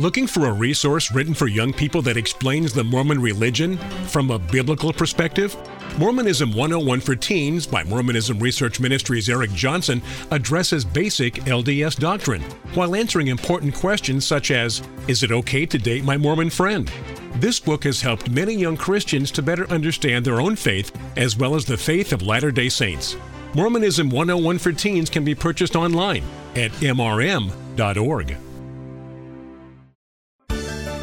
Looking for a resource written for young people that explains the Mormon religion from a biblical perspective? Mormonism 101 for Teens by Mormonism Research Ministries Eric Johnson addresses basic LDS doctrine while answering important questions such as Is it okay to date my Mormon friend? This book has helped many young Christians to better understand their own faith as well as the faith of Latter day Saints. Mormonism 101 for Teens can be purchased online at mrm.org.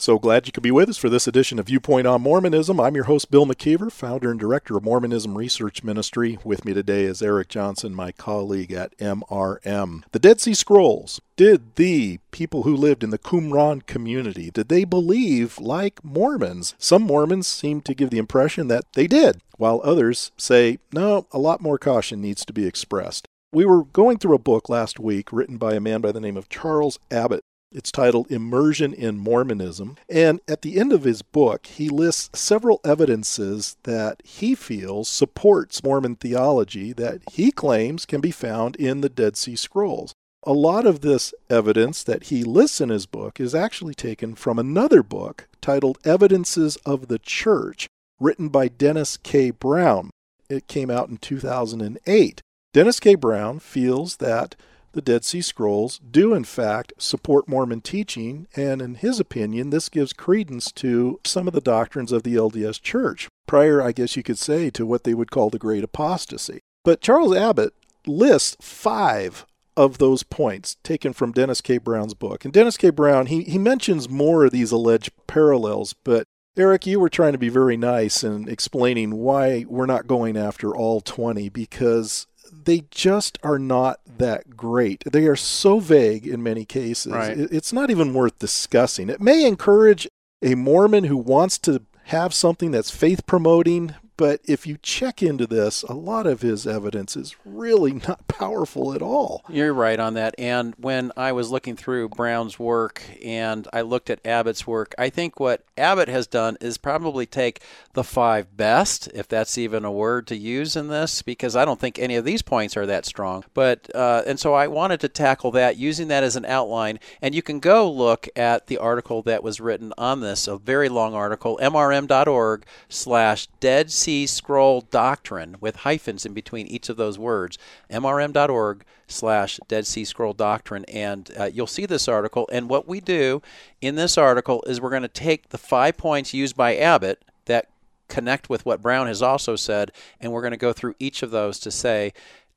So glad you could be with us for this edition of Viewpoint on Mormonism. I'm your host, Bill McKeever, founder and director of Mormonism Research Ministry. With me today is Eric Johnson, my colleague at MRM. The Dead Sea Scrolls. Did the people who lived in the Qumran community, did they believe like Mormons? Some Mormons seem to give the impression that they did, while others say, no, a lot more caution needs to be expressed. We were going through a book last week written by a man by the name of Charles Abbott. It's titled Immersion in Mormonism. And at the end of his book, he lists several evidences that he feels supports Mormon theology that he claims can be found in the Dead Sea Scrolls. A lot of this evidence that he lists in his book is actually taken from another book titled Evidences of the Church, written by Dennis K. Brown. It came out in 2008. Dennis K. Brown feels that the Dead Sea Scrolls do, in fact, support Mormon teaching, and in his opinion, this gives credence to some of the doctrines of the LDS Church, prior, I guess you could say, to what they would call the Great Apostasy. But Charles Abbott lists five of those points taken from Dennis K. Brown's book. And Dennis K. Brown, he, he mentions more of these alleged parallels, but Eric, you were trying to be very nice in explaining why we're not going after all 20 because they just are not that great. They are so vague in many cases. Right. It's not even worth discussing. It may encourage a Mormon who wants to have something that's faith promoting, but if you check into this, a lot of his evidence is really not powerful at all. You're right on that. And when I was looking through Brown's work and I looked at Abbott's work, I think what Abbott has done is probably take the five best, if that's even a word to use in this, because I don't think any of these points are that strong. But uh, and so I wanted to tackle that using that as an outline. And you can go look at the article that was written on this, a very long article, mrm.org slash dead sea Scroll Doctrine with hyphens in between each of those words. mrm.org slash Dead Sea Scroll Doctrine. And uh, you'll see this article. And what we do in this article is we're going to take the five points used by Abbott that connect with what Brown has also said, and we're going to go through each of those to say,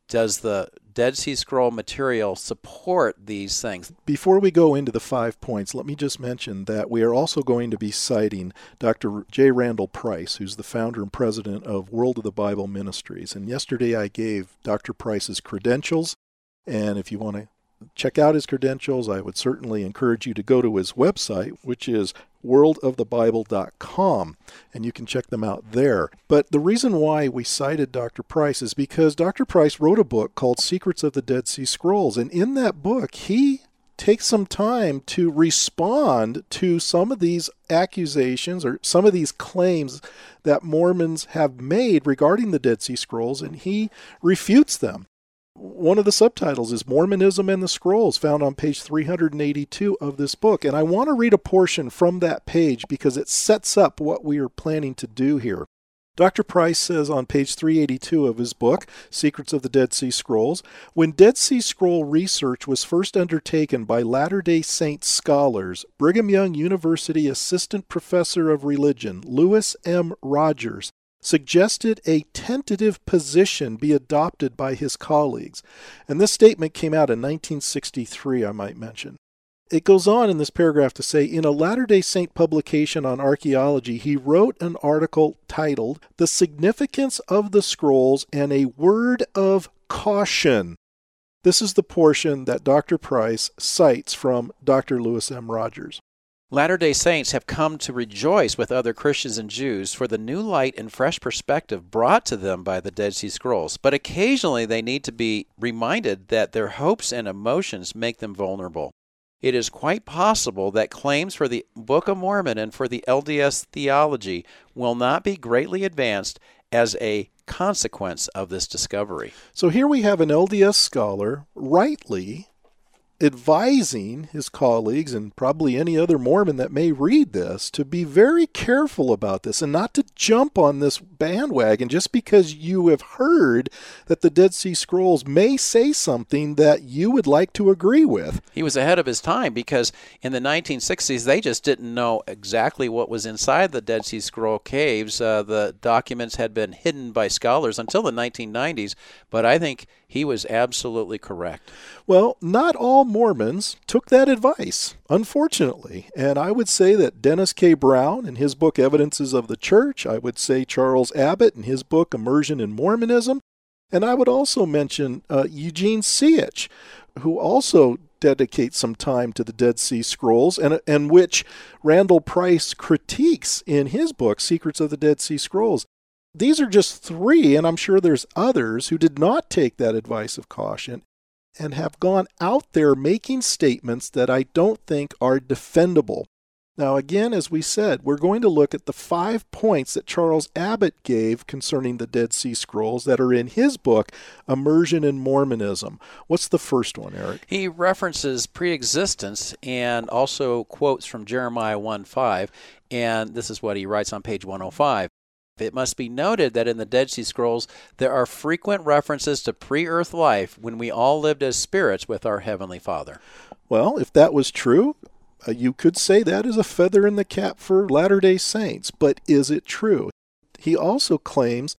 does the Dead Sea Scroll material support these things? Before we go into the five points, let me just mention that we are also going to be citing Dr. J. Randall Price, who's the founder and president of World of the Bible Ministries. And yesterday I gave Dr. Price's credentials. And if you want to check out his credentials, I would certainly encourage you to go to his website, which is worldofthebible.com, and you can check them out there. But the reason why we cited Dr. Price is because Dr. Price wrote a book called Secrets of the Dead Sea Scrolls, and in that book, he takes some time to respond to some of these accusations or some of these claims that Mormons have made regarding the Dead Sea Scrolls, and he refutes them. One of the subtitles is Mormonism and the Scrolls, found on page 382 of this book. And I want to read a portion from that page because it sets up what we are planning to do here. Dr. Price says on page 382 of his book, Secrets of the Dead Sea Scrolls, when Dead Sea Scroll research was first undertaken by Latter day Saint scholars, Brigham Young University Assistant Professor of Religion Lewis M. Rogers suggested a tentative position be adopted by his colleagues. And this statement came out in 1963, I might mention. It goes on in this paragraph to say In a Latter day Saint publication on archaeology, he wrote an article titled The Significance of the Scrolls and a Word of Caution. This is the portion that Dr. Price cites from Dr. Lewis M. Rogers. Latter day Saints have come to rejoice with other Christians and Jews for the new light and fresh perspective brought to them by the Dead Sea Scrolls, but occasionally they need to be reminded that their hopes and emotions make them vulnerable. It is quite possible that claims for the Book of Mormon and for the LDS theology will not be greatly advanced as a consequence of this discovery. So here we have an LDS scholar rightly advising his colleagues and probably any other Mormon that may read this to be very careful about this and not to jump on this bandwagon just because you have heard that the Dead Sea Scrolls may say something that you would like to agree with. He was ahead of his time because in the 1960s they just didn't know exactly what was inside the Dead Sea Scroll caves. Uh, the documents had been hidden by scholars until the 1990s, but I think he was absolutely correct. Well, not all Mormons took that advice, unfortunately. And I would say that Dennis K. Brown, in his book Evidences of the Church, I would say Charles Abbott, in his book Immersion in Mormonism, and I would also mention uh, Eugene Seaich, who also dedicates some time to the Dead Sea Scrolls, and, and which Randall Price critiques in his book, Secrets of the Dead Sea Scrolls. These are just three, and I'm sure there's others who did not take that advice of caution and have gone out there making statements that I don't think are defendable. Now, again, as we said, we're going to look at the five points that Charles Abbott gave concerning the Dead Sea Scrolls that are in his book, Immersion in Mormonism. What's the first one, Eric? He references pre-existence and also quotes from Jeremiah 1 5, and this is what he writes on page 105. It must be noted that in the Dead Sea Scrolls there are frequent references to pre earth life when we all lived as spirits with our Heavenly Father. Well, if that was true, uh, you could say that is a feather in the cap for Latter day Saints, but is it true? He also claims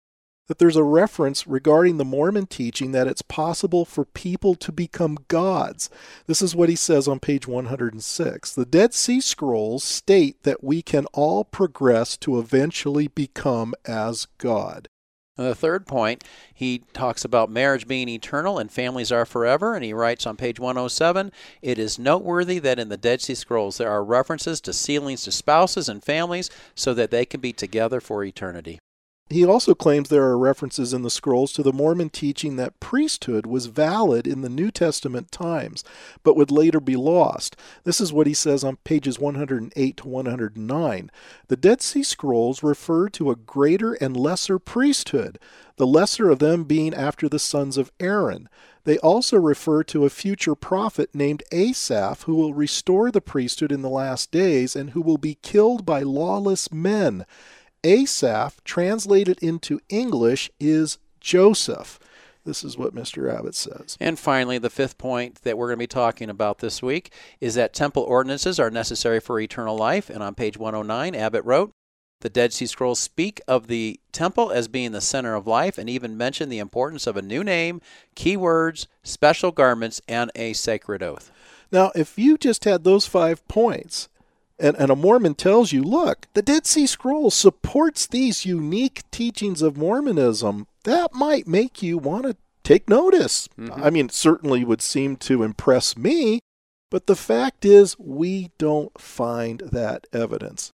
that there's a reference regarding the Mormon teaching that it's possible for people to become gods. This is what he says on page 106. The Dead Sea Scrolls state that we can all progress to eventually become as God. The third point, he talks about marriage being eternal and families are forever, and he writes on page 107 It is noteworthy that in the Dead Sea Scrolls there are references to sealings to spouses and families so that they can be together for eternity. He also claims there are references in the scrolls to the Mormon teaching that priesthood was valid in the New Testament times, but would later be lost. This is what he says on pages 108 to 109. The Dead Sea Scrolls refer to a greater and lesser priesthood, the lesser of them being after the sons of Aaron. They also refer to a future prophet named Asaph who will restore the priesthood in the last days and who will be killed by lawless men. Asaph, translated into English, is Joseph. This is what Mr. Abbott says. And finally, the fifth point that we're going to be talking about this week is that temple ordinances are necessary for eternal life. And on page 109, Abbott wrote, the Dead Sea Scrolls speak of the temple as being the center of life and even mention the importance of a new name, key words, special garments, and a sacred oath. Now, if you just had those five points, and, and a Mormon tells you, look, the Dead Sea Scrolls supports these unique teachings of Mormonism, that might make you want to take notice. Mm-hmm. I mean, certainly would seem to impress me, but the fact is, we don't find that evidence.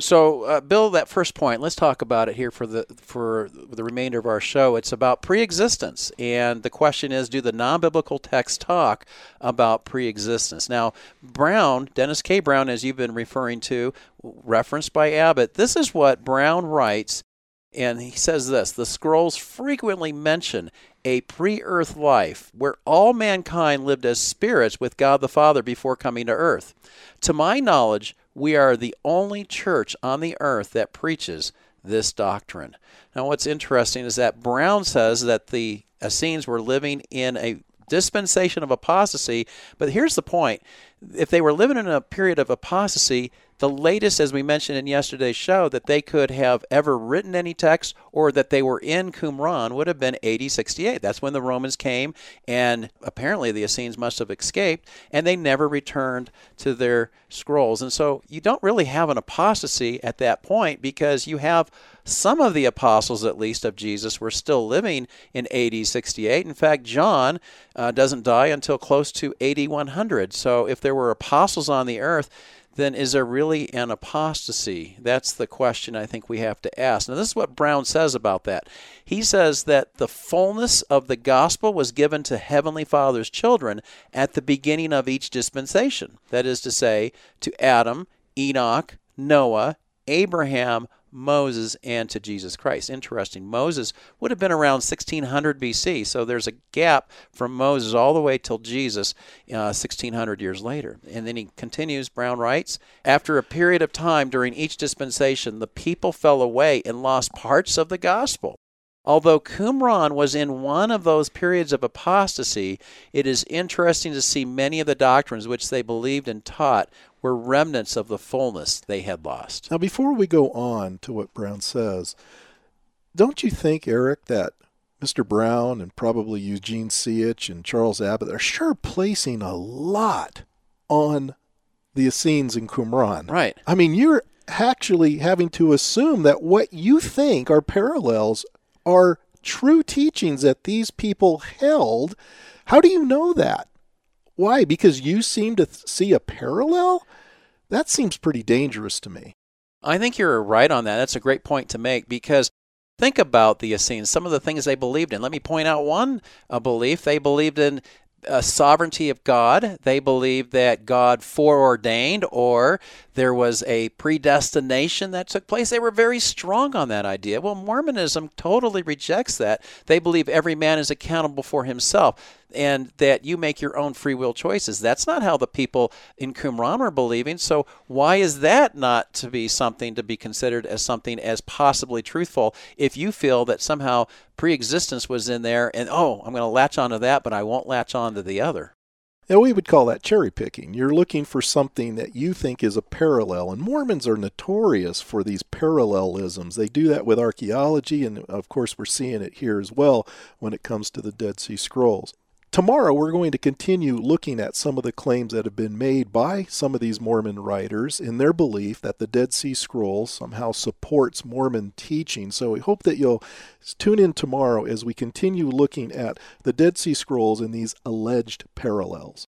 So, uh, Bill, that first point, let's talk about it here for the for the remainder of our show. It's about preexistence, and the question is, do the non-biblical texts talk about preexistence? Now, Brown, Dennis K. Brown, as you've been referring to, referenced by Abbott, this is what Brown writes, and he says this: the scrolls frequently mention a pre-earth life where all mankind lived as spirits with God the Father before coming to earth. To my knowledge we are the only church on the earth that preaches this doctrine. Now, what's interesting is that Brown says that the Essenes were living in a dispensation of apostasy, but here's the point if they were living in a period of apostasy, the latest, as we mentioned in yesterday's show, that they could have ever written any text or that they were in Qumran would have been AD 68. That's when the Romans came, and apparently the Essenes must have escaped, and they never returned to their scrolls. And so you don't really have an apostasy at that point because you have some of the apostles, at least, of Jesus were still living in AD 68. In fact, John uh, doesn't die until close to AD 100. So if there were apostles on the earth, then is there really an apostasy? That's the question I think we have to ask. Now, this is what Brown says about that. He says that the fullness of the gospel was given to Heavenly Father's children at the beginning of each dispensation. That is to say, to Adam, Enoch, Noah, Abraham, Moses and to Jesus Christ. Interesting. Moses would have been around 1600 BC, so there's a gap from Moses all the way till Jesus, uh, 1600 years later. And then he continues, Brown writes, after a period of time during each dispensation, the people fell away and lost parts of the gospel. Although Qumran was in one of those periods of apostasy, it is interesting to see many of the doctrines which they believed and taught were remnants of the fullness they had lost. Now, before we go on to what Brown says, don't you think, Eric, that Mr. Brown and probably Eugene Seaich and Charles Abbott are sure placing a lot on the Essenes and Qumran? Right. I mean, you're actually having to assume that what you think are parallels are true teachings that these people held. How do you know that? Why? Because you seem to th- see a parallel? That seems pretty dangerous to me. I think you're right on that. That's a great point to make because think about the Essenes, some of the things they believed in. Let me point out one belief. They believed in uh, sovereignty of God. They believed that God foreordained or there was a predestination that took place. They were very strong on that idea. Well, Mormonism totally rejects that. They believe every man is accountable for himself and that you make your own free will choices. That's not how the people in Qumran are believing. So why is that not to be something to be considered as something as possibly truthful if you feel that somehow pre-existence was in there and oh, I'm going to latch onto that, but I won't latch onto the other? Now, we would call that cherry picking. You're looking for something that you think is a parallel, and Mormons are notorious for these parallelisms. They do that with archaeology, and of course, we're seeing it here as well when it comes to the Dead Sea Scrolls. Tomorrow, we're going to continue looking at some of the claims that have been made by some of these Mormon writers in their belief that the Dead Sea Scrolls somehow supports Mormon teaching. So we hope that you'll tune in tomorrow as we continue looking at the Dead Sea Scrolls and these alleged parallels.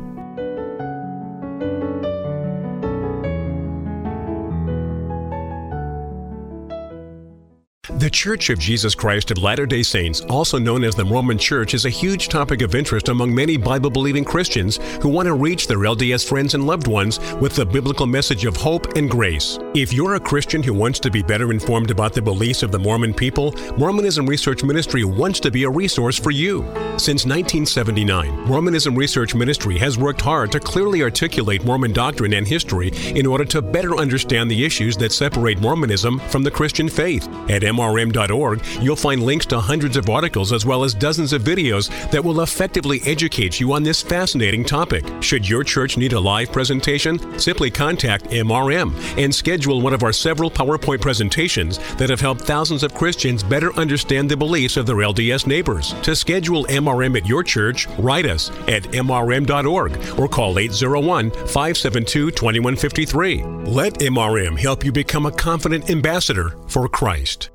Church of Jesus Christ of Latter day Saints, also known as the Mormon Church, is a huge topic of interest among many Bible believing Christians who want to reach their LDS friends and loved ones with the biblical message of hope and grace. If you're a Christian who wants to be better informed about the beliefs of the Mormon people, Mormonism Research Ministry wants to be a resource for you. Since 1979, Mormonism Research Ministry has worked hard to clearly articulate Mormon doctrine and history in order to better understand the issues that separate Mormonism from the Christian faith. At MR You'll find links to hundreds of articles as well as dozens of videos that will effectively educate you on this fascinating topic. Should your church need a live presentation, simply contact MRM and schedule one of our several PowerPoint presentations that have helped thousands of Christians better understand the beliefs of their LDS neighbors. To schedule MRM at your church, write us at MRM.org or call 801 572 2153. Let MRM help you become a confident ambassador for Christ.